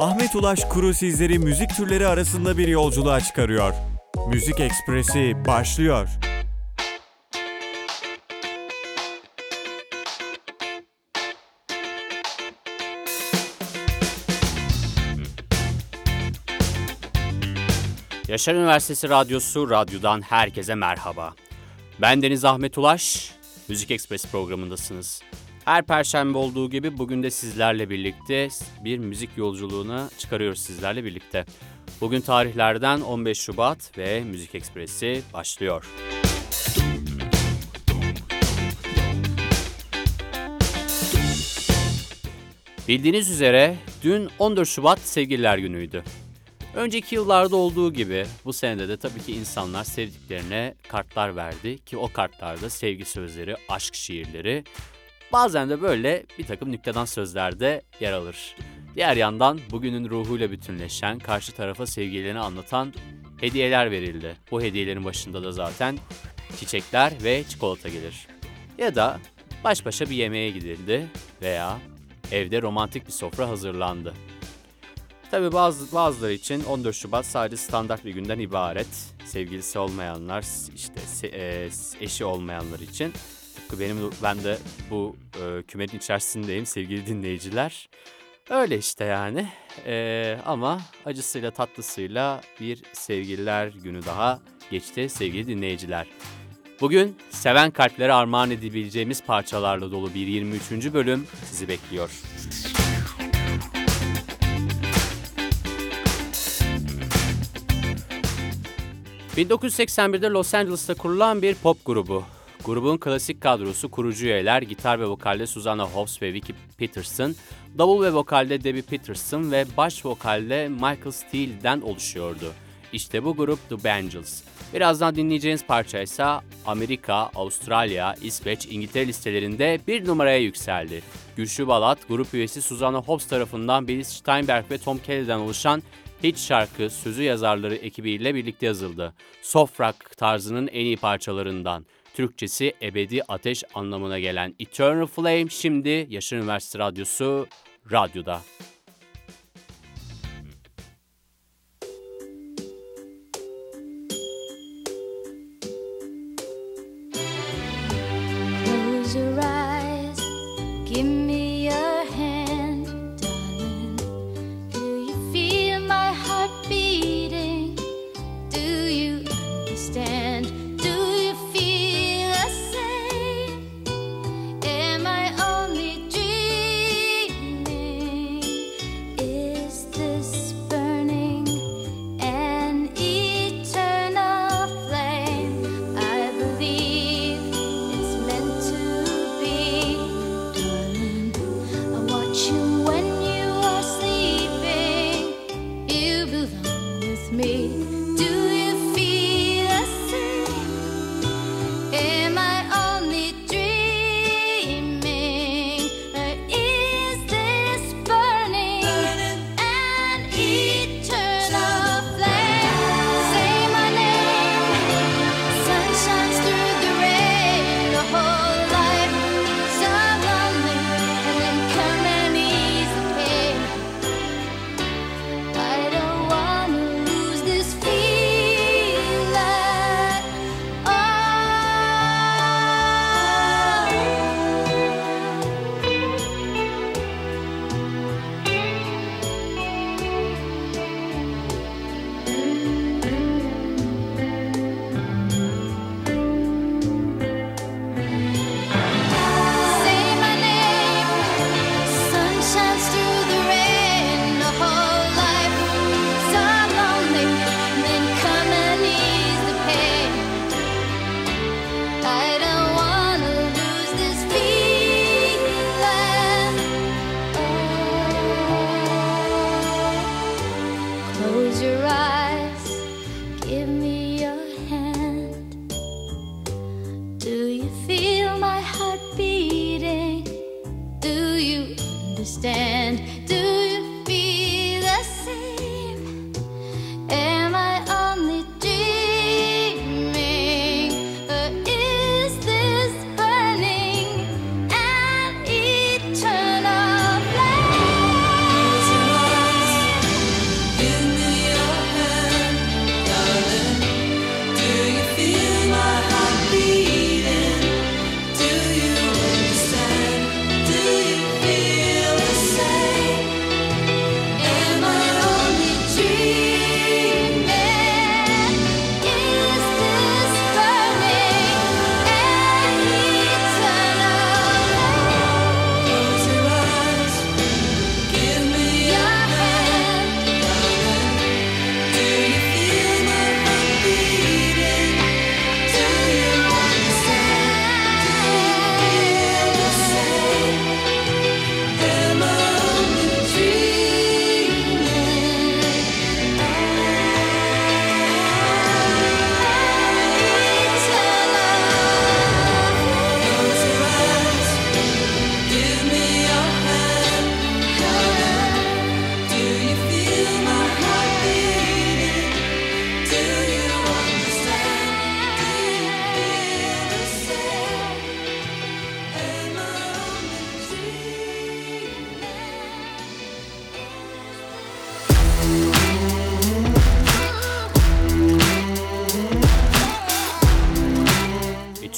Ahmet Ulaş Kuru sizleri müzik türleri arasında bir yolculuğa çıkarıyor. Müzik Ekspresi başlıyor. Yaşar Üniversitesi Radyosu Radyo'dan herkese merhaba. Ben Deniz Ahmet Ulaş, Müzik Ekspres programındasınız. Her perşembe olduğu gibi bugün de sizlerle birlikte bir müzik yolculuğuna çıkarıyoruz sizlerle birlikte. Bugün tarihlerden 15 Şubat ve Müzik Ekspresi başlıyor. Bildiğiniz üzere dün 14 Şubat Sevgililer Günü'ydü. Önceki yıllarda olduğu gibi bu senede de tabii ki insanlar sevdiklerine kartlar verdi ki o kartlarda sevgi sözleri, aşk şiirleri, bazen de böyle bir takım nüktedan sözler de yer alır. Diğer yandan bugünün ruhuyla bütünleşen, karşı tarafa sevgilerini anlatan hediyeler verildi. Bu hediyelerin başında da zaten çiçekler ve çikolata gelir. Ya da baş başa bir yemeğe gidildi veya evde romantik bir sofra hazırlandı. Tabi bazı, bazıları için 14 Şubat sadece standart bir günden ibaret. Sevgilisi olmayanlar, işte e, eşi olmayanlar için. Tıpkı benim ben de bu e, kümenin içerisindeyim sevgili dinleyiciler. Öyle işte yani. E, ama acısıyla tatlısıyla bir sevgililer günü daha geçti sevgili dinleyiciler. Bugün seven kalplere armağan edebileceğimiz parçalarla dolu bir 23. bölüm sizi bekliyor. 1981'de Los Angeles'ta kurulan bir pop grubu. Grubun klasik kadrosu kurucu üyeler gitar ve vokalde Susanna Hobbs ve Vicky Peterson, davul ve vokalde Debbie Peterson ve baş vokalde Michael Steele'den oluşuyordu. İşte bu grup The Bangles. Birazdan dinleyeceğiniz parça ise Amerika, Avustralya, İsveç, İngiltere listelerinde bir numaraya yükseldi. Güçlü Balat, grup üyesi Susanna Hobbs tarafından Billy Steinberg ve Tom Kelly'den oluşan Hit şarkı sözü yazarları ekibiyle birlikte yazıldı. Soft rock tarzının en iyi parçalarından. Türkçesi ebedi ateş anlamına gelen Eternal Flame şimdi Yaşar Üniversitesi Radyosu radyoda. around.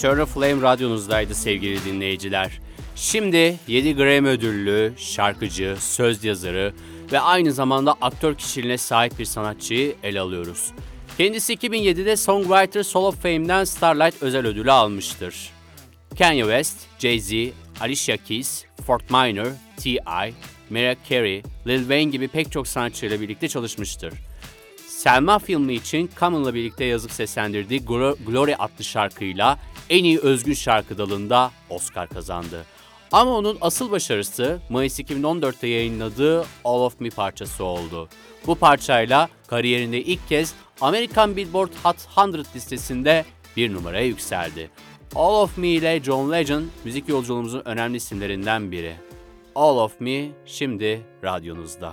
Eternal Flame radyonuzdaydı sevgili dinleyiciler. Şimdi 7 Grammy ödüllü, şarkıcı, söz yazarı ve aynı zamanda aktör kişiliğine sahip bir sanatçıyı ele alıyoruz. Kendisi 2007'de Songwriters Hall of Fame'den Starlight özel ödülü almıştır. Kanye West, Jay-Z, Alicia Keys, Fort Minor, T.I., Mariah Carey, Lil Wayne gibi pek çok sanatçıyla birlikte çalışmıştır. Selma filmi için Common'la birlikte yazıp seslendirdiği Glo- Glory adlı şarkıyla en iyi özgün şarkı dalında Oscar kazandı. Ama onun asıl başarısı Mayıs 2014'te yayınladığı All of Me parçası oldu. Bu parçayla kariyerinde ilk kez Amerikan Billboard Hot 100 listesinde bir numaraya yükseldi. All of Me ile John Legend müzik yolculuğumuzun önemli isimlerinden biri. All of Me şimdi radyonuzda.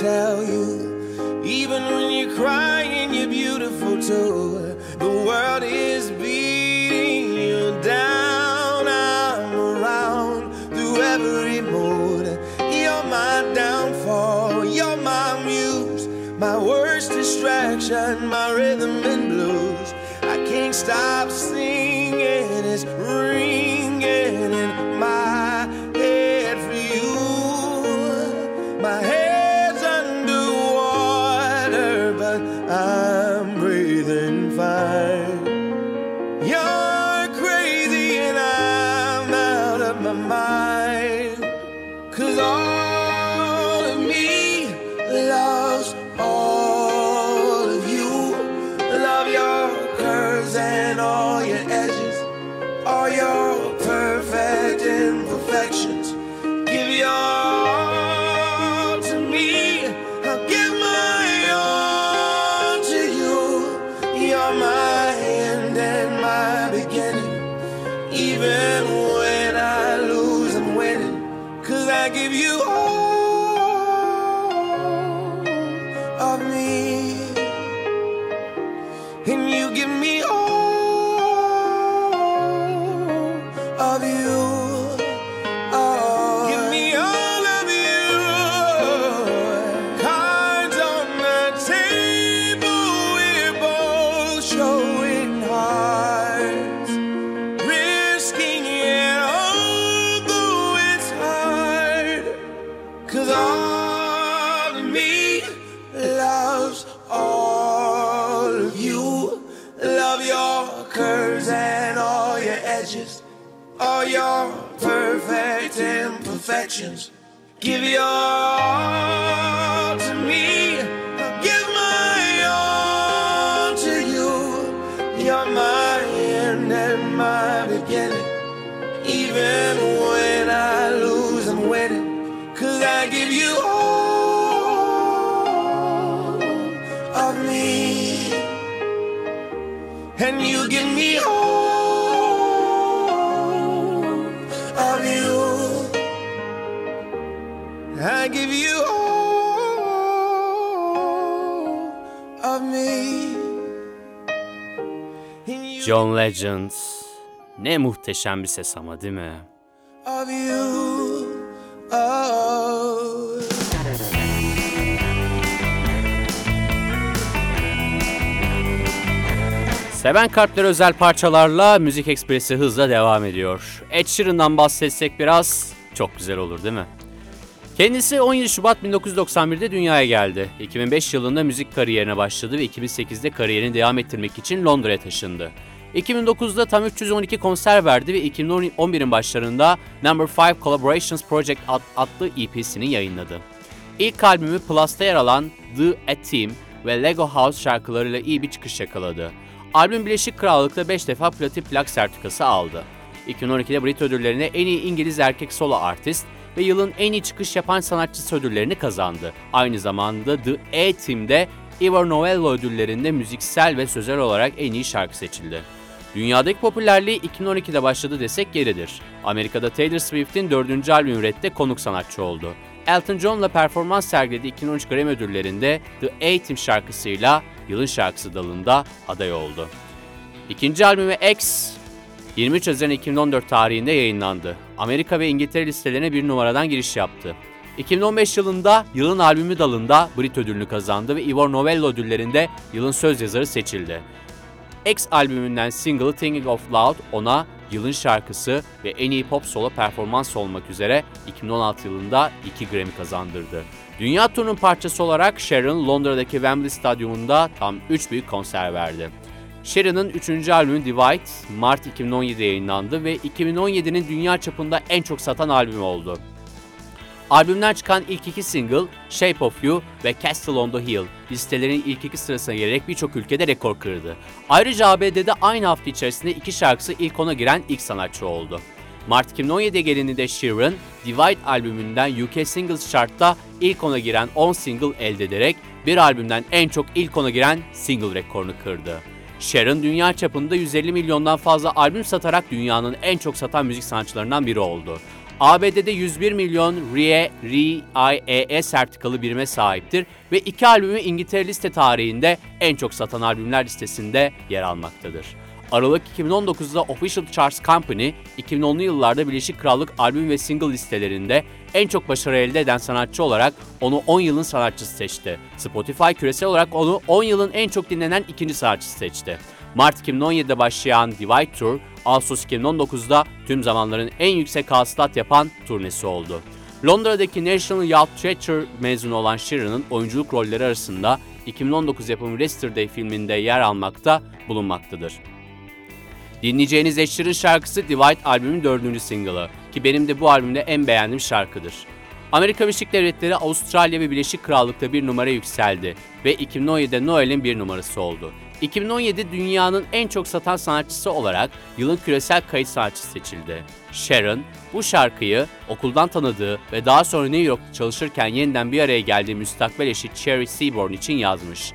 tell you? Even when you're crying, you're beautiful too. The world is beating you down. I'm around through every mood. You're my downfall. You're my muse. My worst distraction, my rhythm and blues. I can't stop John Legend. Ne muhteşem bir ses ama değil mi? of you. Oh. Seven kartları özel parçalarla Müzik Ekspresi hızla devam ediyor. Ed Sheeran'dan bahsetsek biraz çok güzel olur değil mi? Kendisi 17 Şubat 1991'de dünyaya geldi. 2005 yılında müzik kariyerine başladı ve 2008'de kariyerini devam ettirmek için Londra'ya taşındı. 2009'da tam 312 konser verdi ve 2011'in başlarında Number 5 Collaborations Project ad- adlı EP'sini yayınladı. İlk albümü Plus'ta yer alan The A Team ve Lego House şarkılarıyla iyi bir çıkış yakaladı. Albüm Birleşik Krallık'ta 5 defa platin plak sertifikası aldı. 2012'de Brit ödüllerine en iyi İngiliz erkek solo artist ve yılın en iyi çıkış yapan sanatçısı ödüllerini kazandı. Aynı zamanda The A-Team'de Ivor Novello ödüllerinde müziksel ve sözel olarak en iyi şarkı seçildi. Dünyadaki popülerliği 2012'de başladı desek yeridir. Amerika'da Taylor Swift'in dördüncü albüm üretti konuk sanatçı oldu. Elton John'la performans sergiledi 2013 Grammy ödüllerinde The A-Team şarkısıyla yılın şarkısı dalında aday oldu. İkinci albümü X 23 Haziran 2014 tarihinde yayınlandı. Amerika ve İngiltere listelerine bir numaradan giriş yaptı. 2015 yılında yılın albümü dalında Brit ödülünü kazandı ve Ivor Novello ödüllerinde yılın söz yazarı seçildi. X albümünden single Thinking of Loud ona yılın şarkısı ve en iyi pop solo performans olmak üzere 2016 yılında 2 Grammy kazandırdı. Dünya turunun parçası olarak Sharon Londra'daki Wembley Stadyumunda tam 3 büyük konser verdi. Sharon'ın 3. albümü Divide Mart 2017'de yayınlandı ve 2017'nin dünya çapında en çok satan albümü oldu. Albümden çıkan ilk iki single Shape of You ve Castle on the Hill listelerin ilk iki sırasına gelerek birçok ülkede rekor kırdı. Ayrıca ABD'de aynı hafta içerisinde iki şarkısı ilk ona giren ilk sanatçı oldu. Mart 2017 gelininde Sheeran, Divide albümünden UK Singles Chart'ta ilk ona giren 10 single elde ederek bir albümden en çok ilk ona giren single rekorunu kırdı. Sharon dünya çapında 150 milyondan fazla albüm satarak dünyanın en çok satan müzik sanatçılarından biri oldu. ABD'de 101 milyon RIE, RIAE sertifikalı birime sahiptir ve iki albümü İngiltere liste tarihinde en çok satan albümler listesinde yer almaktadır. Aralık 2019'da Official Charts Company, 2010'lu yıllarda Birleşik Krallık albüm ve single listelerinde en çok başarı elde eden sanatçı olarak onu 10 yılın sanatçısı seçti. Spotify küresel olarak onu 10 yılın en çok dinlenen ikinci sanatçısı seçti. Mart 2017'de başlayan Divide Tour, Ağustos 2019'da tüm zamanların en yüksek hasılat yapan turnesi oldu. Londra'daki National Youth Theatre mezunu olan Sheeran'ın oyunculuk rolleri arasında 2019 yapımı Yesterday filminde yer almakta bulunmaktadır. Dinleyeceğiniz Ed şarkısı Divide albümün dördüncü single'ı ki benim de bu albümde en beğendiğim şarkıdır. Amerika Birleşik Devletleri, Avustralya ve Birleşik Krallık'ta bir numara yükseldi ve 2017'de Noel'in bir numarası oldu. 2017 dünyanın en çok satan sanatçısı olarak yılın küresel kayıt sanatçısı seçildi. Sharon bu şarkıyı okuldan tanıdığı ve daha sonra New York'ta çalışırken yeniden bir araya geldiği müstakbel eşi Cherry Seaborn için yazmış.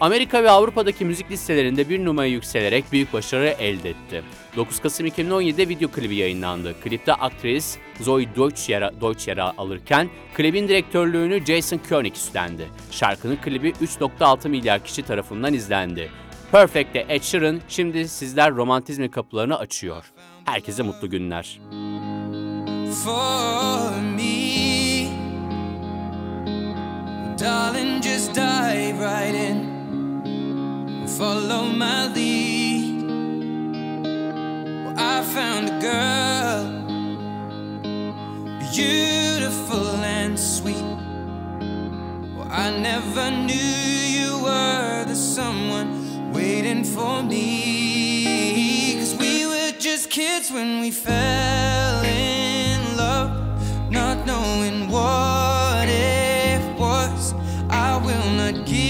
Amerika ve Avrupa'daki müzik listelerinde bir numara yükselerek büyük başarı elde etti. 9 Kasım 2017'de video klibi yayınlandı. Klipte aktris Zoe Deutsch yer, Deutsch yer alırken klibin direktörlüğünü Jason Koenig üstlendi. Şarkının klibi 3.6 milyar kişi tarafından izlendi. Perfect'te Ed Sheeran şimdi sizler romantizmin kapılarını açıyor. Herkese mutlu günler. for me. Darling, just dive right in. Follow my lead. Well, I found a girl, beautiful and sweet. Well, I never knew you were the someone waiting for me. Cause we were just kids when we fell in love, not knowing what it was. I will not give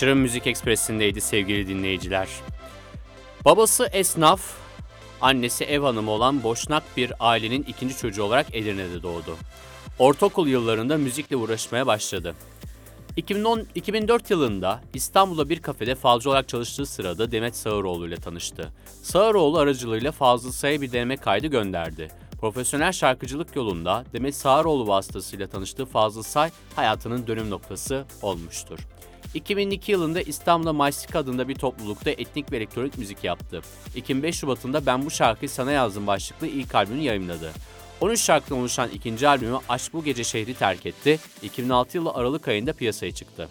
Sheeran Müzik Ekspresi'ndeydi sevgili dinleyiciler. Babası esnaf, annesi ev hanımı olan boşnak bir ailenin ikinci çocuğu olarak Edirne'de doğdu. Ortaokul yıllarında müzikle uğraşmaya başladı. 2010, 2004 yılında İstanbul'da bir kafede falcı olarak çalıştığı sırada Demet Sağıroğlu ile tanıştı. Sağıroğlu aracılığıyla Fazıl Say'a bir deneme kaydı gönderdi. Profesyonel şarkıcılık yolunda Demet Sağıroğlu vasıtasıyla tanıştığı Fazıl Say hayatının dönüm noktası olmuştur. 2002 yılında İstanbul'da Maysik adında bir toplulukta etnik ve elektronik müzik yaptı. 2005 Şubat'ında Ben Bu Şarkıyı Sana Yazdım başlıklı ilk albümünü yayımladı. 13 şarkıdan oluşan ikinci albümü Aşk Bu Gece Şehri Terk Etti, 2006 yılı Aralık ayında piyasaya çıktı.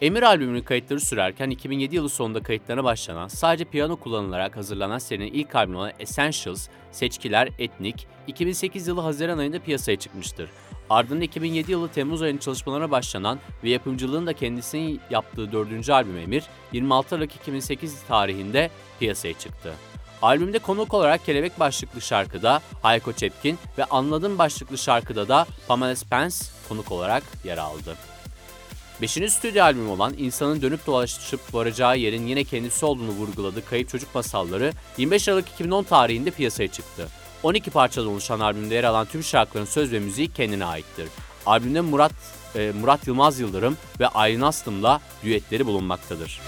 Emir albümünün kayıtları sürerken 2007 yılı sonunda kayıtlarına başlanan, sadece piyano kullanılarak hazırlanan serinin ilk albümü olan Essentials, Seçkiler, Etnik, 2008 yılı Haziran ayında piyasaya çıkmıştır. Ardından 2007 yılı Temmuz ayının çalışmalarına başlanan ve yapımcılığını da kendisinin yaptığı dördüncü albüm Emir, 26 Aralık 2008 tarihinde piyasaya çıktı. Albümde konuk olarak Kelebek başlıklı şarkıda Hayko Cepkin ve Anladım başlıklı şarkıda da Pamela Spence konuk olarak yer aldı. Beşinci stüdyo albümü olan insanın dönüp dolaşıp varacağı yerin yine kendisi olduğunu vurguladığı Kayıp Çocuk Masalları 25 Aralık 2010 tarihinde piyasaya çıktı. 12 parçadan oluşan albümde yer alan tüm şarkıların söz ve müziği kendine aittir. Albümde Murat e, Murat Yılmaz Yıldırım ve Aylin Aslım'la düetleri bulunmaktadır.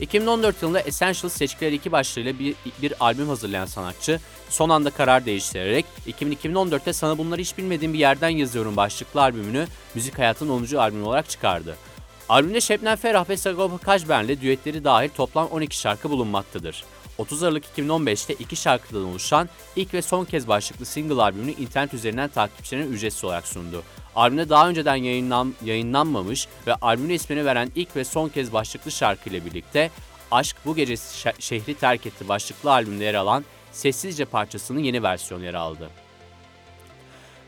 2014 yılında Essentials Seçkiler 2 başlığıyla bir, bir albüm hazırlayan sanatçı son anda karar değiştirerek 2014'te Sana Bunları Hiç Bilmediğim Bir Yerden Yazıyorum başlıklı albümünü müzik hayatının 10. albümü olarak çıkardı. Albümde Şebnem Ferah ve Sagopa Kajmer'le düetleri dahil toplam 12 şarkı bulunmaktadır. 30 Aralık 2015'te iki şarkıdan oluşan ilk ve son kez başlıklı single albümünü internet üzerinden takipçilerine ücretsiz olarak sundu. Albümde daha önceden yayınlan, yayınlanmamış ve albümün ismini veren ilk ve son kez başlıklı şarkı ile birlikte Aşk Bu Gece Şehri Terk Etti başlıklı albümde yer alan Sessizce parçasının yeni versiyonu yer aldı.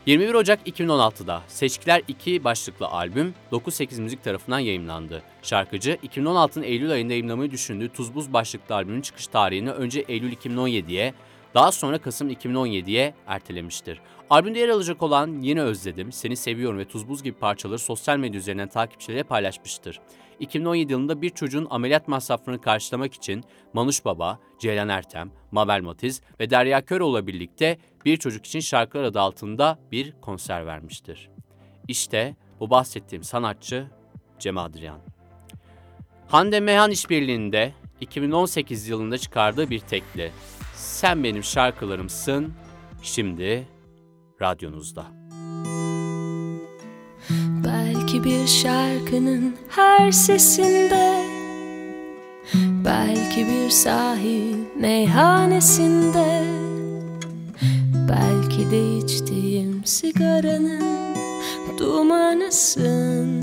21 Ocak 2016'da Seçkiler 2 başlıklı albüm 9-8 Müzik tarafından yayımlandı. Şarkıcı 2016'ın Eylül ayında yayınlamayı düşündüğü Tuz Buz başlıklı albümün çıkış tarihini önce Eylül 2017'ye daha sonra Kasım 2017'ye ertelemiştir. Albümde yer alacak olan Yeni Özledim, Seni Seviyorum ve Tuz Buz gibi parçaları sosyal medya üzerinden takipçileriyle paylaşmıştır. 2017 yılında bir çocuğun ameliyat masraflarını karşılamak için Manuş Baba, Ceylan Ertem, Mabel Matiz ve Derya Köroğlu'la birlikte bir çocuk için şarkılar adı altında bir konser vermiştir. İşte bu bahsettiğim sanatçı Cem Adrian. Hande Mehan işbirliğinde 2018 yılında çıkardığı bir tekli Sen Benim Şarkılarımsın şimdi radyonuzda. Belki bir şarkının her sesinde Belki bir sahil meyhanesinde Belki de içtiğim sigaranın dumanısın.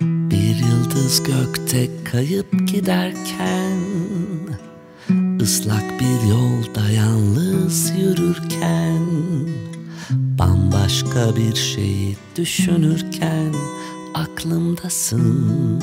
Bir yıldız gökte kayıp giderken ıslak bir yolda yalnız yürürken Bambaşka bir şeyi düşünürken aklımdasın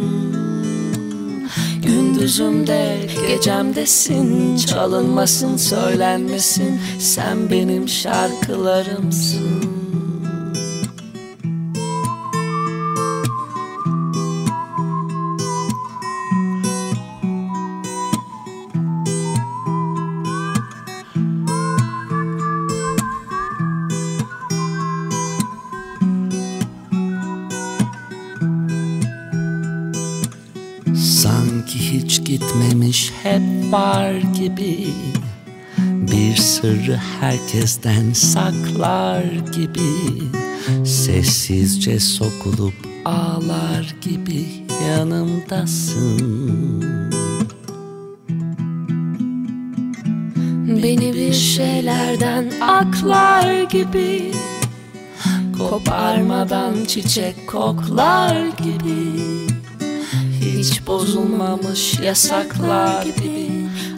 Gündüzümde gecemdesin. Çalınmasın söylenmesin. Sen benim şarkılarımsın var gibi. Bir sırrı herkesten saklar gibi. Sessizce sokulup ağlar gibi yanımdasın. Beni bir şeylerden aklar gibi. Koparmadan çiçek koklar gibi. Hiç bozulmamış yasaklar gibi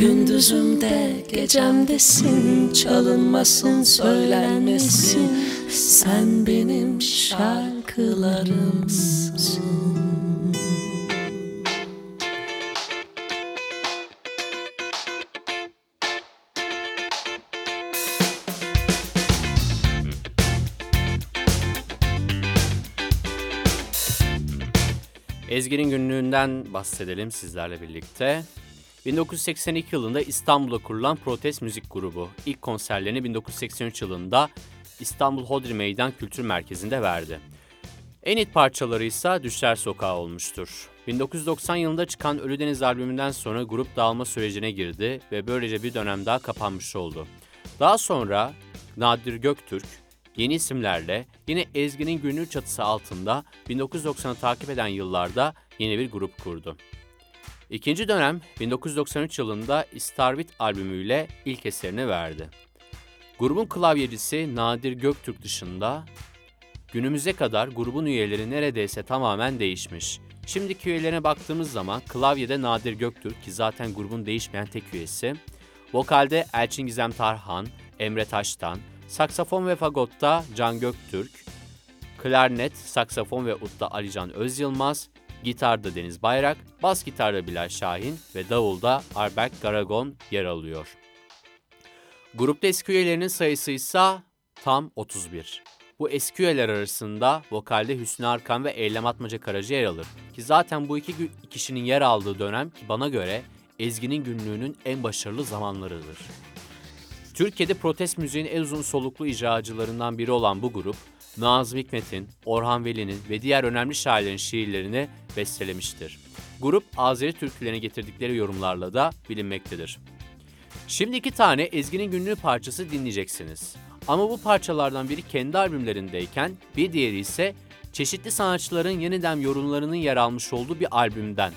Gündüzümde gecemdesin Çalınmasın söylenmesin Sen benim şarkılarımsın Ezgi'nin günlüğünden bahsedelim sizlerle birlikte. 1982 yılında İstanbul'da kurulan protest müzik grubu ilk konserlerini 1983 yılında İstanbul Hodri Meydan Kültür Merkezi'nde verdi. En hit parçaları ise Düşler Sokağı olmuştur. 1990 yılında çıkan Ölüdeniz albümünden sonra grup dağılma sürecine girdi ve böylece bir dönem daha kapanmış oldu. Daha sonra Nadir Göktürk yeni isimlerle yine Ezgi'nin günlüğü çatısı altında 1990'ı takip eden yıllarda yeni bir grup kurdu. İkinci dönem 1993 yılında Starvit albümüyle ilk eserini verdi. Grubun klavyecisi Nadir Göktürk dışında günümüze kadar grubun üyeleri neredeyse tamamen değişmiş. Şimdiki üyelerine baktığımız zaman klavyede Nadir Göktürk ki zaten grubun değişmeyen tek üyesi, vokalde Elçin Gizem Tarhan, Emre Taştan, saksafon ve fagotta Can Göktürk, klarnet, saksafon ve utta Alican Özyılmaz, gitarda Deniz Bayrak, bas gitarda Bilal Şahin ve davulda Arberk Garagon yer alıyor. Grupta eski üyelerinin sayısı ise tam 31. Bu eski üyeler arasında vokalde Hüsnü Arkan ve Eylem Atmaca Karaca yer alır. Ki zaten bu iki kişinin yer aldığı dönem ki bana göre Ezgi'nin günlüğünün en başarılı zamanlarıdır. Türkiye'de protest müziğin en uzun soluklu icracılarından biri olan bu grup, Nazım Hikmet'in, Orhan Veli'nin ve diğer önemli şairlerin şiirlerini bestelemiştir. Grup Azeri türkülerine getirdikleri yorumlarla da bilinmektedir. Şimdi iki tane Ezgi'nin günlüğü parçası dinleyeceksiniz. Ama bu parçalardan biri kendi albümlerindeyken bir diğeri ise çeşitli sanatçıların yeniden yorumlarının yer almış olduğu bir albümden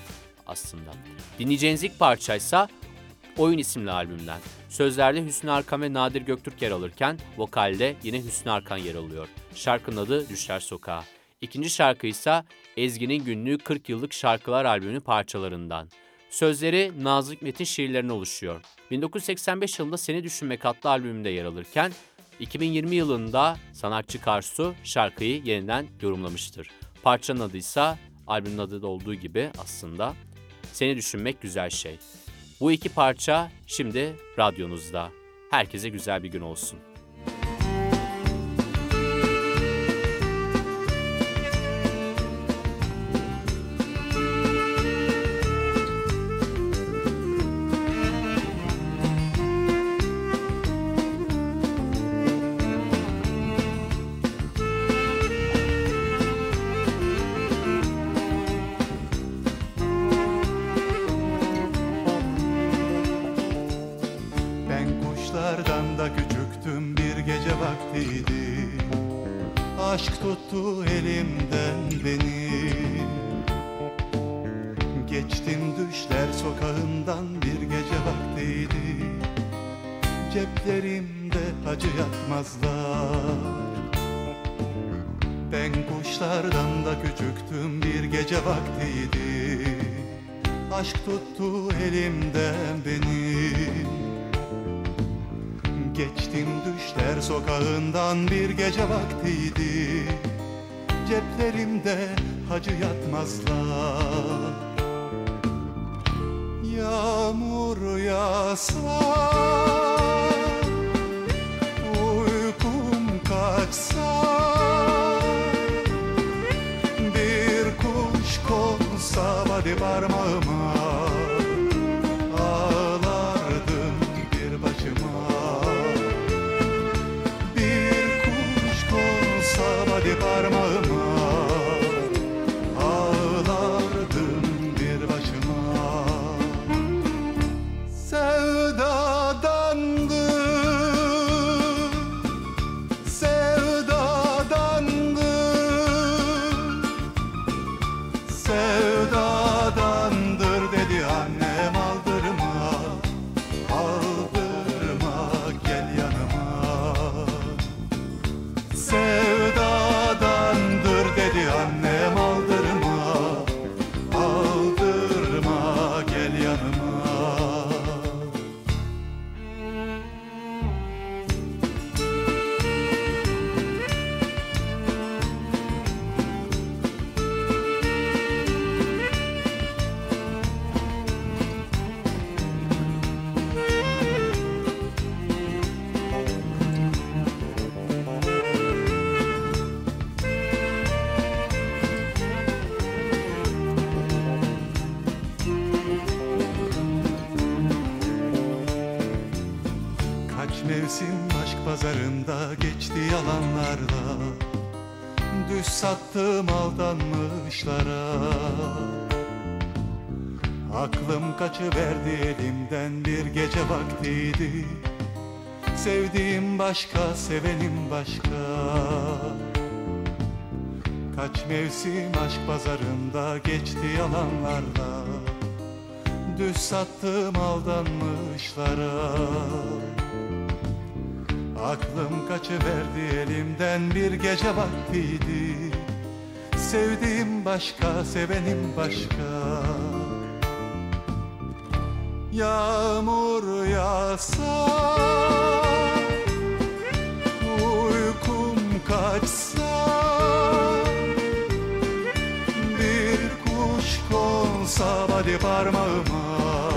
aslında. Dinleyeceğiniz ilk parça ise Oyun isimli albümden. Sözlerde Hüsnü Arkan ve Nadir Göktürk yer alırken vokalde yine Hüsnü Arkan yer alıyor. Şarkının adı Düşler Sokağı. İkinci şarkı ise Ezgi'nin günlüğü 40 yıllık şarkılar albümü parçalarından. Sözleri Nazım Hikmet'in şiirlerine oluşuyor. 1985 yılında Seni Düşünmek adlı albümünde yer alırken 2020 yılında sanatçı Karsu şarkıyı yeniden yorumlamıştır. Parçanın adı ise albümün adı da olduğu gibi aslında Seni Düşünmek Güzel Şey. Bu iki parça şimdi radyonuzda. Herkese güzel bir gün olsun. aldanmışlara. Aklım kaçıverdi elimden bir gece vaktiydi. Sevdiğim başka, sevenim başka. Kaç mevsim aşk pazarında geçti yalanlarla. Düz sattım aldanmışlara. Aklım kaçıverdi elimden bir gece vaktiydi sevdiğim başka, sevenim başka. Yağmur yağsa Uykum kaçsa Bir kuş konsa hadi parmağıma.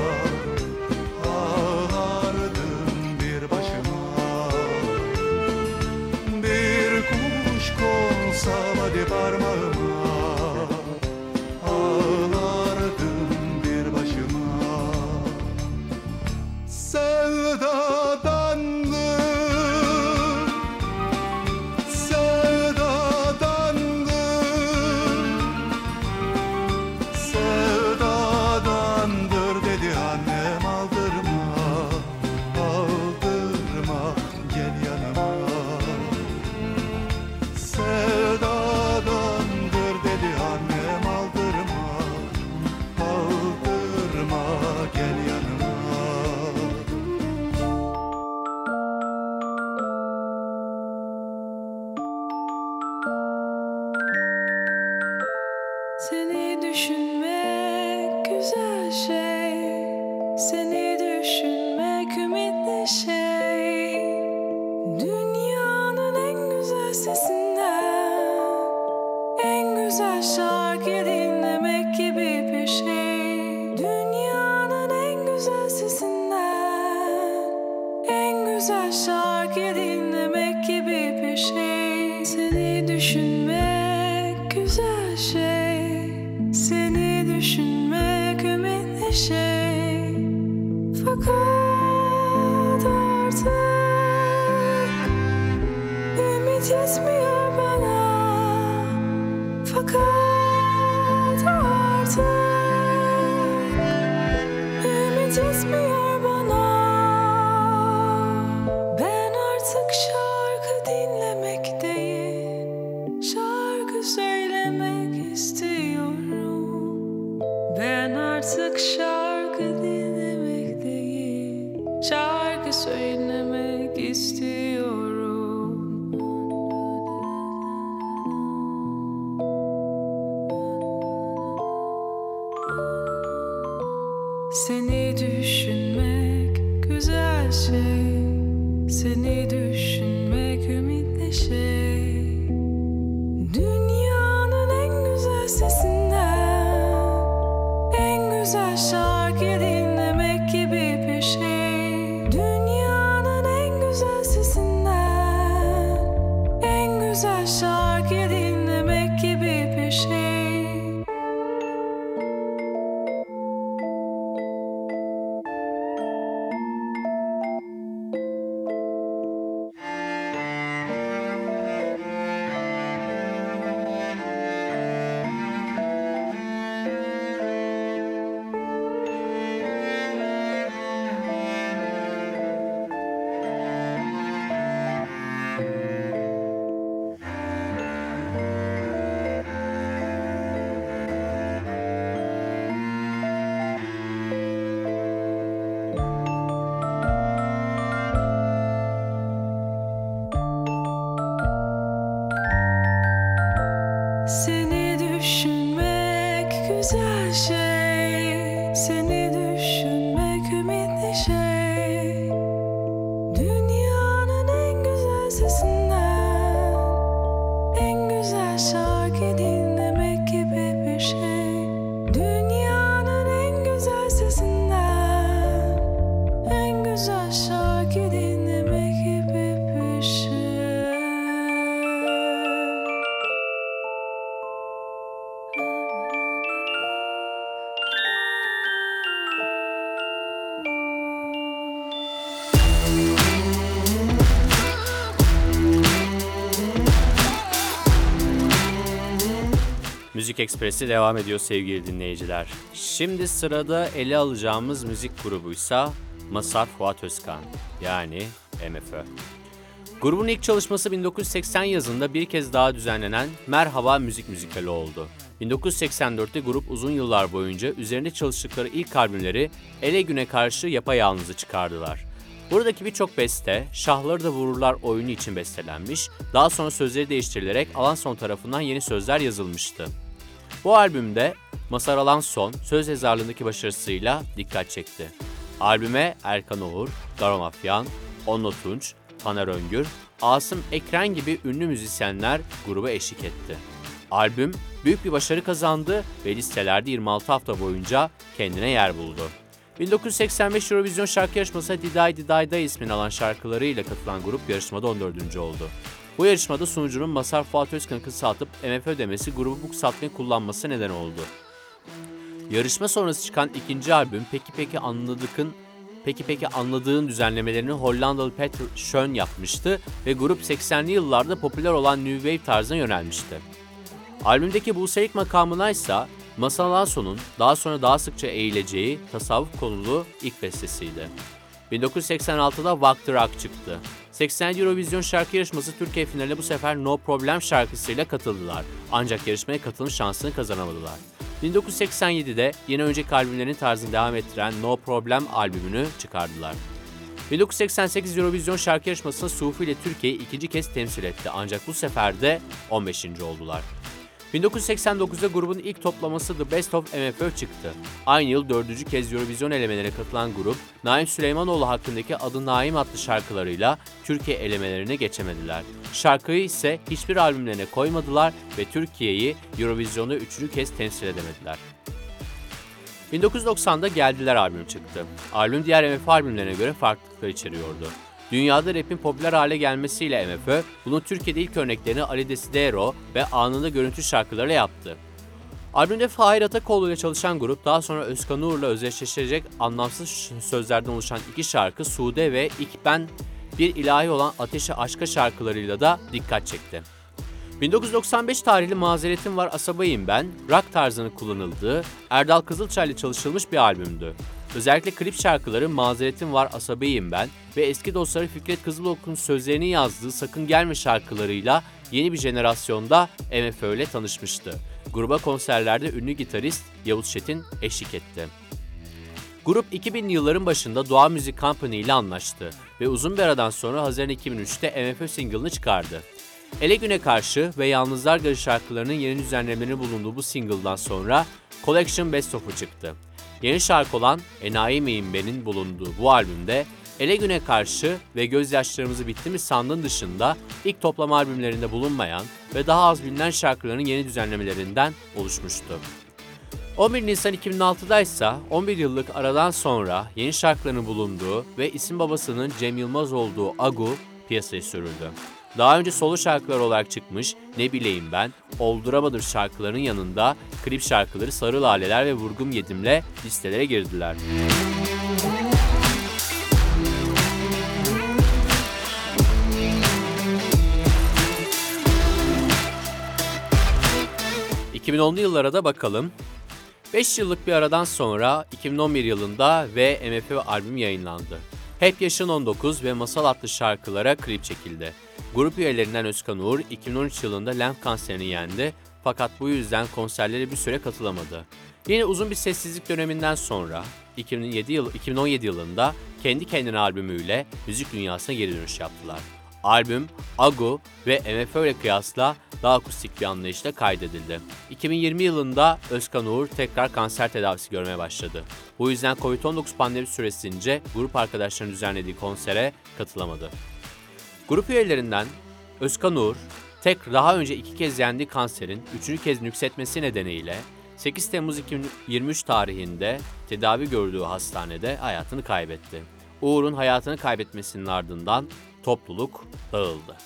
Seni düşünmek ümit Müzik Ekspresi devam ediyor sevgili dinleyiciler. Şimdi sırada ele alacağımız müzik grubuysa Masar Fuat Özkan yani MFÖ. Grubun ilk çalışması 1980 yazında bir kez daha düzenlenen Merhaba Müzik Müzikali oldu. 1984'te grup uzun yıllar boyunca üzerinde çalıştıkları ilk albümleri Ele Güne Karşı Yapayalnız'ı çıkardılar. Buradaki birçok beste, Şahları da Vururlar oyunu için bestelenmiş, daha sonra sözleri değiştirilerek Alanson tarafından yeni sözler yazılmıştı. Bu albümde Masar Alanson söz yazarlığındaki başarısıyla dikkat çekti. Albüme Erkan Oğur, Garo Mafyan, Onno Tunç, Taner Öngür, Asım Ekren gibi ünlü müzisyenler gruba eşlik etti. Albüm büyük bir başarı kazandı ve listelerde 26 hafta boyunca kendine yer buldu. 1985 Eurovision şarkı yarışmasına Diday Diday Day ismini alan şarkılarıyla katılan grup yarışmada 14. oldu. Bu yarışmada sunucunun Masar Fuat Özkan'ı kısaltıp MF ödemesi grubu bu kısaltmayı kullanması neden oldu. Yarışma sonrası çıkan ikinci albüm Peki Peki Anladık'ın Peki Peki Anladığın düzenlemelerini Hollandalı Peter Schön yapmıştı ve grup 80'li yıllarda popüler olan New Wave tarzına yönelmişti. Albümdeki Buselik makamına ise Masal Alanson'un daha sonra daha sıkça eğileceği tasavvuf konulu ilk bestesiydi. 1986'da Walk the Rock çıktı. 80 Eurovision şarkı yarışması Türkiye finaline bu sefer No Problem şarkısıyla katıldılar. Ancak yarışmaya katılım şansını kazanamadılar. 1987'de yine önceki albümlerin tarzını devam ettiren No Problem albümünü çıkardılar. 1988 Eurovision şarkı yarışmasında Sufi ile Türkiye'yi ikinci kez temsil etti ancak bu sefer de 15. oldular. 1989'da grubun ilk toplaması The Best of MFÖ çıktı. Aynı yıl dördüncü kez Eurovision elemelerine katılan grup, Naim Süleymanoğlu hakkındaki Adı Naim adlı şarkılarıyla Türkiye elemelerine geçemediler. Şarkıyı ise hiçbir albümlerine koymadılar ve Türkiye'yi Eurovision'da üçüncü kez temsil edemediler. 1990'da Geldiler albüm çıktı. Albüm diğer MF albümlerine göre farklılıklar içeriyordu. Dünyada rapin popüler hale gelmesiyle MFÖ, bunun Türkiye'de ilk örneklerini Ali Desidero ve anında görüntü şarkılarıyla yaptı. Albümde Fahir Atakoğlu ile çalışan grup daha sonra Özkan Uğur'la özdeşleşecek anlamsız sözlerden oluşan iki şarkı Sude ve İlk Ben bir ilahi olan Ateşe Aşka şarkılarıyla da dikkat çekti. 1995 tarihli Mazeretim Var Asabayım Ben, rock tarzının kullanıldığı Erdal Kızılçay ile çalışılmış bir albümdü. Özellikle klip şarkıları Mazeretim Var Asabiyim Ben ve eski dostları Fikret Kızılok'un sözlerini yazdığı Sakın Gelme şarkılarıyla yeni bir jenerasyonda MFÖ ile tanışmıştı. Gruba konserlerde ünlü gitarist Yavuz Çetin eşlik etti. Grup 2000'li yılların başında Doğa Music Company ile anlaştı ve uzun bir aradan sonra Haziran 2003'te MFÖ single'ını çıkardı. Ele Güne Karşı ve Yalnızlar Garı şarkılarının yeni düzenlemeleri bulunduğu bu single'dan sonra Collection Best of'u çıktı. Yeni şarkı olan Enayi Miyim Ben'in bulunduğu bu albümde Ele Güne Karşı ve Gözyaşlarımızı Bitti mi Sandın dışında ilk toplama albümlerinde bulunmayan ve daha az bilinen şarkıların yeni düzenlemelerinden oluşmuştu. 11 Nisan 2006'da ise 11 yıllık aradan sonra yeni şarkılarının bulunduğu ve isim babasının Cem Yılmaz olduğu Agu piyasaya sürüldü. Daha önce solo şarkılar olarak çıkmış Ne Bileyim Ben, Olduramadır şarkılarının yanında klip şarkıları Sarı Laleler ve Vurgum Yedim'le listelere girdiler. ...2010'lu yıllara da bakalım. 5 yıllık bir aradan sonra 2011 yılında ve MFÖ albüm yayınlandı. Hep Yaşın 19 ve Masal adlı şarkılara klip çekildi. Grup üyelerinden Özkan Uğur 2013 yılında lenf kanserini yendi fakat bu yüzden konserlere bir süre katılamadı. Yine uzun bir sessizlik döneminden sonra 2007 yıl, 2017 yılında kendi kendine albümüyle müzik dünyasına geri dönüş yaptılar. Albüm, Agu ve MFÖ ile kıyasla daha akustik bir anlayışla kaydedildi. 2020 yılında Özkan Uğur tekrar kanser tedavisi görmeye başladı. Bu yüzden Covid-19 pandemi süresince grup arkadaşlarının düzenlediği konsere katılamadı. Grup üyelerinden Özkan Uğur, tek daha önce iki kez yendiği kanserin üçüncü kez nüksetmesi nedeniyle 8 Temmuz 2023 tarihinde tedavi gördüğü hastanede hayatını kaybetti. Uğur'un hayatını kaybetmesinin ardından topluluk dağıldı.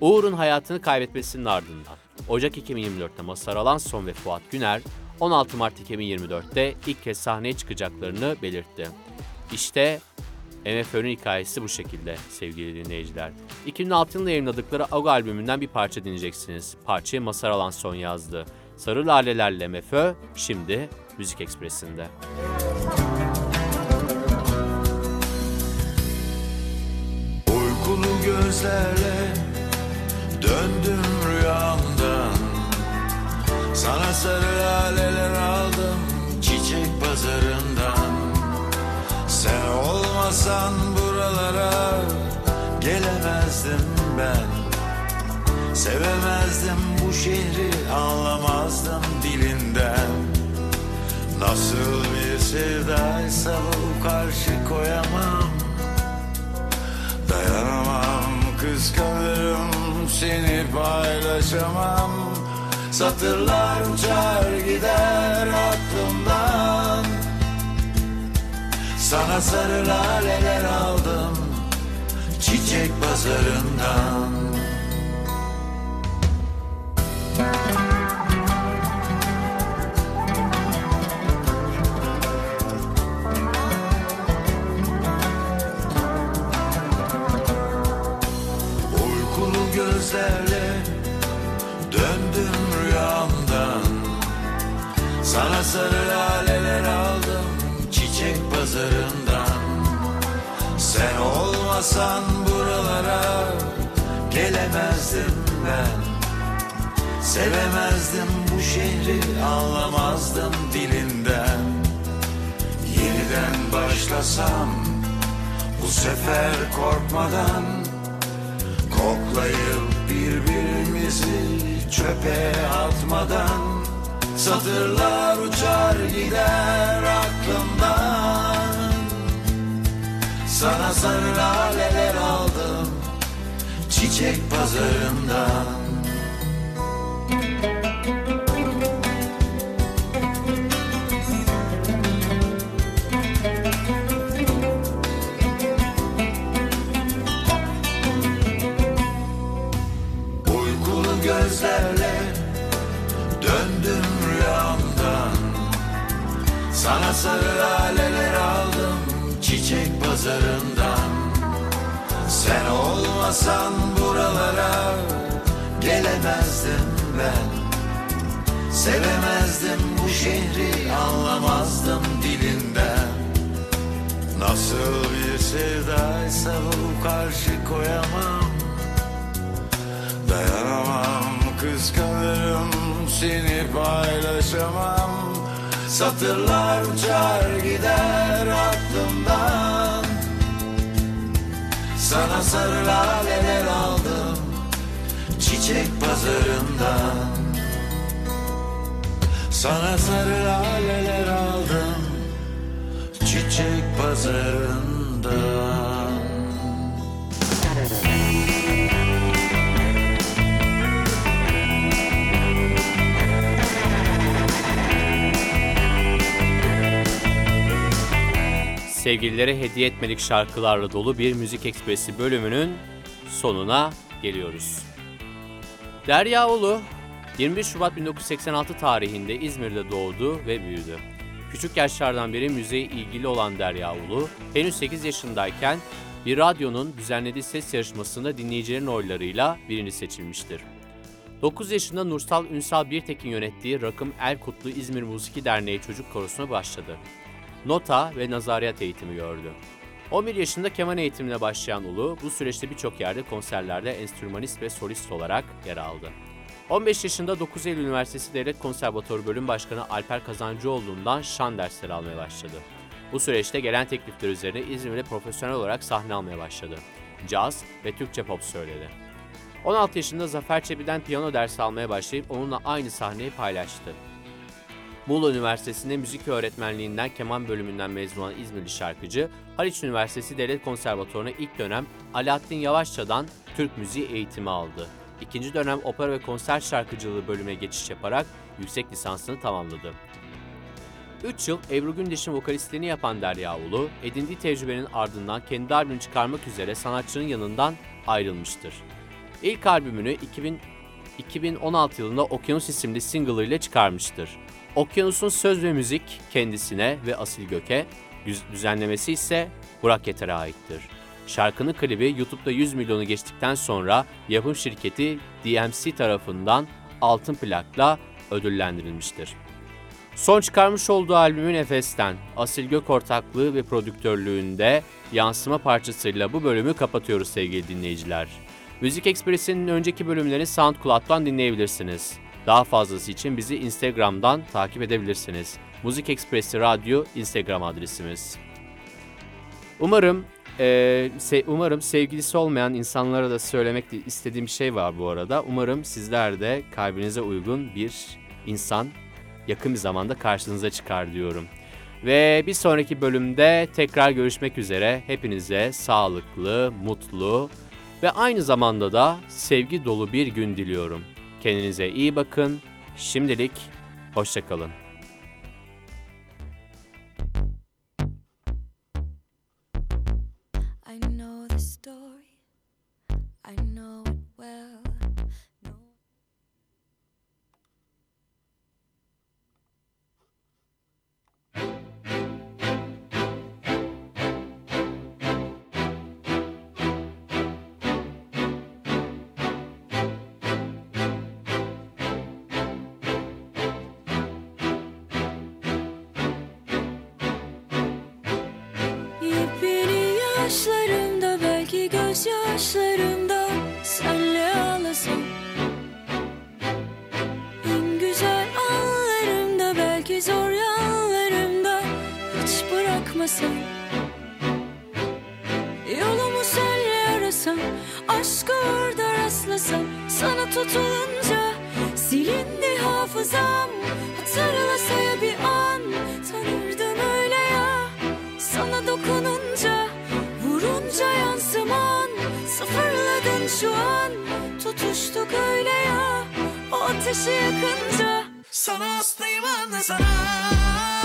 Uğur'un hayatını kaybetmesinin ardından Ocak 2024'te Mazhar Alanson ve Fuat Güner 16 Mart 2024'te ilk kez sahneye çıkacaklarını belirtti. İşte MFÖ'nün hikayesi bu şekilde sevgili dinleyiciler. 2006 yılında yayınladıkları Agu albümünden bir parça dinleyeceksiniz. Parçayı Masar Alanson yazdı. Sarı Lalelerle Mefö şimdi Müzik Ekspresi'nde. Uykulu gözlerle döndüm rüyamdan Sana sarı laleler aldım çiçek pazarından Sen olmasan buralara gelemezdim ben. Sevemezdim bu şehri anlamazdım dilinden. Nasıl bir sevdaysa bu karşı koyamam. Dayanamam kıskanırım seni paylaşamam. Satırlar uçar gider Sana sarı laleler aldım çiçek pazarından. Uykulu gözlerle olmasan buralara gelemezdim ben. Sevemezdim bu şehri anlamazdım dilinden. Yeniden başlasam bu sefer korkmadan Koklayıp birbirimizi çöpe atmadan. Satırlar uçar gider aklımdan Sana sarı laleler aldım çiçek pazarından Uykulu gözlerle döndüm rüyamdan. Sana sarı çiçek pazarından Sen olmasan buralara gelemezdim ben. Sevemezdim bu şehri anlamazdım dilinden. Nasıl bir sevdaysa bu karşı koyamam. Dayanamam kıskanırım seni paylaşamam. Satırlar uçar gider aklımdan Sana sarı laleler aldım çiçek pazarından. Sana sarı laleler aldım çiçek pazarından Sevgililere hediye etmelik şarkılarla dolu bir Müzik Ekspresi bölümünün sonuna geliyoruz. Derya Ulu 21 Şubat 1986 tarihinde İzmir'de doğdu ve büyüdü. Küçük yaşlardan beri müziğe ilgili olan Derya Ulu, henüz 8 yaşındayken bir radyonun düzenlediği ses yarışmasında dinleyicilerin oylarıyla birini seçilmiştir. 9 yaşında Nursal Ünsal Birtekin yönettiği Rakım El Kutlu İzmir Musiki Derneği Çocuk Korosu'na başladı. Nota ve nazariyat eğitimi gördü. 11 yaşında keman eğitimine başlayan Ulu, bu süreçte birçok yerde konserlerde enstrümanist ve solist olarak yer aldı. 15 yaşında 9 Eylül Üniversitesi Devlet Konservatuarı Bölüm Başkanı Alper Kazancıoğlu'ndan şan dersleri almaya başladı. Bu süreçte gelen teklifler üzerine İzmir'de profesyonel olarak sahne almaya başladı. Caz ve Türkçe pop söyledi. 16 yaşında Zafer Çebi'den piyano dersi almaya başlayıp onunla aynı sahneyi paylaştı. Muğla Üniversitesi'nde müzik öğretmenliğinden keman bölümünden mezun olan İzmirli şarkıcı, Haliç Üniversitesi Devlet Konservatuvarı'na ilk dönem Alaaddin Yavaşça'dan Türk müziği eğitimi aldı. İkinci dönem opera ve konser şarkıcılığı bölümüne geçiş yaparak yüksek lisansını tamamladı. 3 yıl Ebru Gündeş'in vokalistliğini yapan Derya Ulu, edindiği tecrübenin ardından kendi albümünü çıkarmak üzere sanatçının yanından ayrılmıştır. İlk albümünü 2000, 2016 yılında Okyanus isimli single ile çıkarmıştır. Okyanus'un söz ve müzik kendisine ve Asil Gök'e, düz- düzenlemesi ise Burak Yeter'e aittir. Şarkının klibi YouTube'da 100 milyonu geçtikten sonra yapım şirketi DMC tarafından altın plakla ödüllendirilmiştir. Son çıkarmış olduğu albümün Efes'ten Asil Gök ortaklığı ve prodüktörlüğünde yansıma parçasıyla bu bölümü kapatıyoruz sevgili dinleyiciler. Müzik Express'in önceki bölümlerini SoundCloud'dan dinleyebilirsiniz. Daha fazlası için bizi Instagram'dan takip edebilirsiniz. Müzik Expressi Radyo Instagram adresimiz. Umarım eee, se- umarım sevgilisi olmayan insanlara da söylemek istediğim bir şey var bu arada. Umarım sizler de kalbinize uygun bir insan yakın bir zamanda karşınıza çıkar diyorum. Ve bir sonraki bölümde tekrar görüşmek üzere. Hepinize sağlıklı, mutlu ve aynı zamanda da sevgi dolu bir gün diliyorum. Kendinize iyi bakın. Şimdilik hoşçakalın. Gözyaşlarımda senle ağlasam. En güzel anlarımda belki zor yanlarımda hiç bırakmasam. Yolumu senle arasam aşkı orada rastlasam. Sana tutulunca silindi hafızam Hatırlasa şu an tutuştuk öyle ya. O ateşi yakınca Sana hastayım anla sana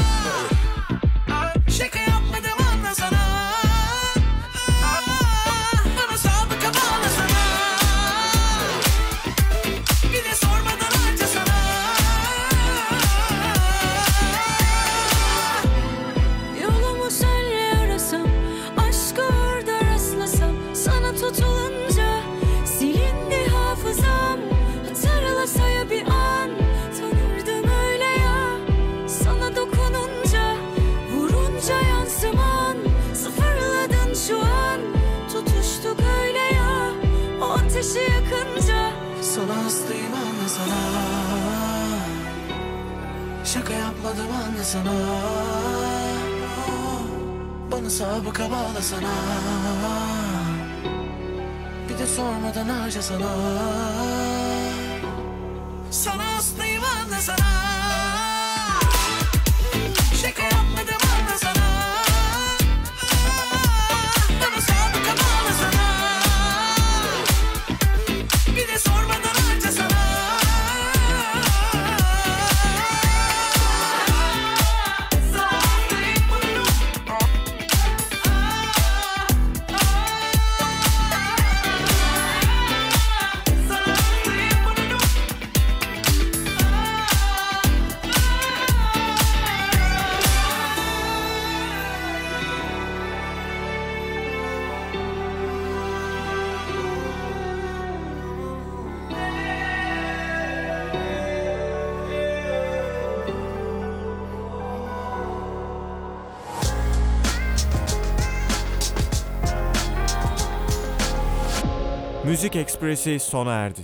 Şaka yapmadım anla sana. Bana sabıka bağla sana. Bir de sormadan harca sana. Sana hastayım anla Ekspresi sona erdi.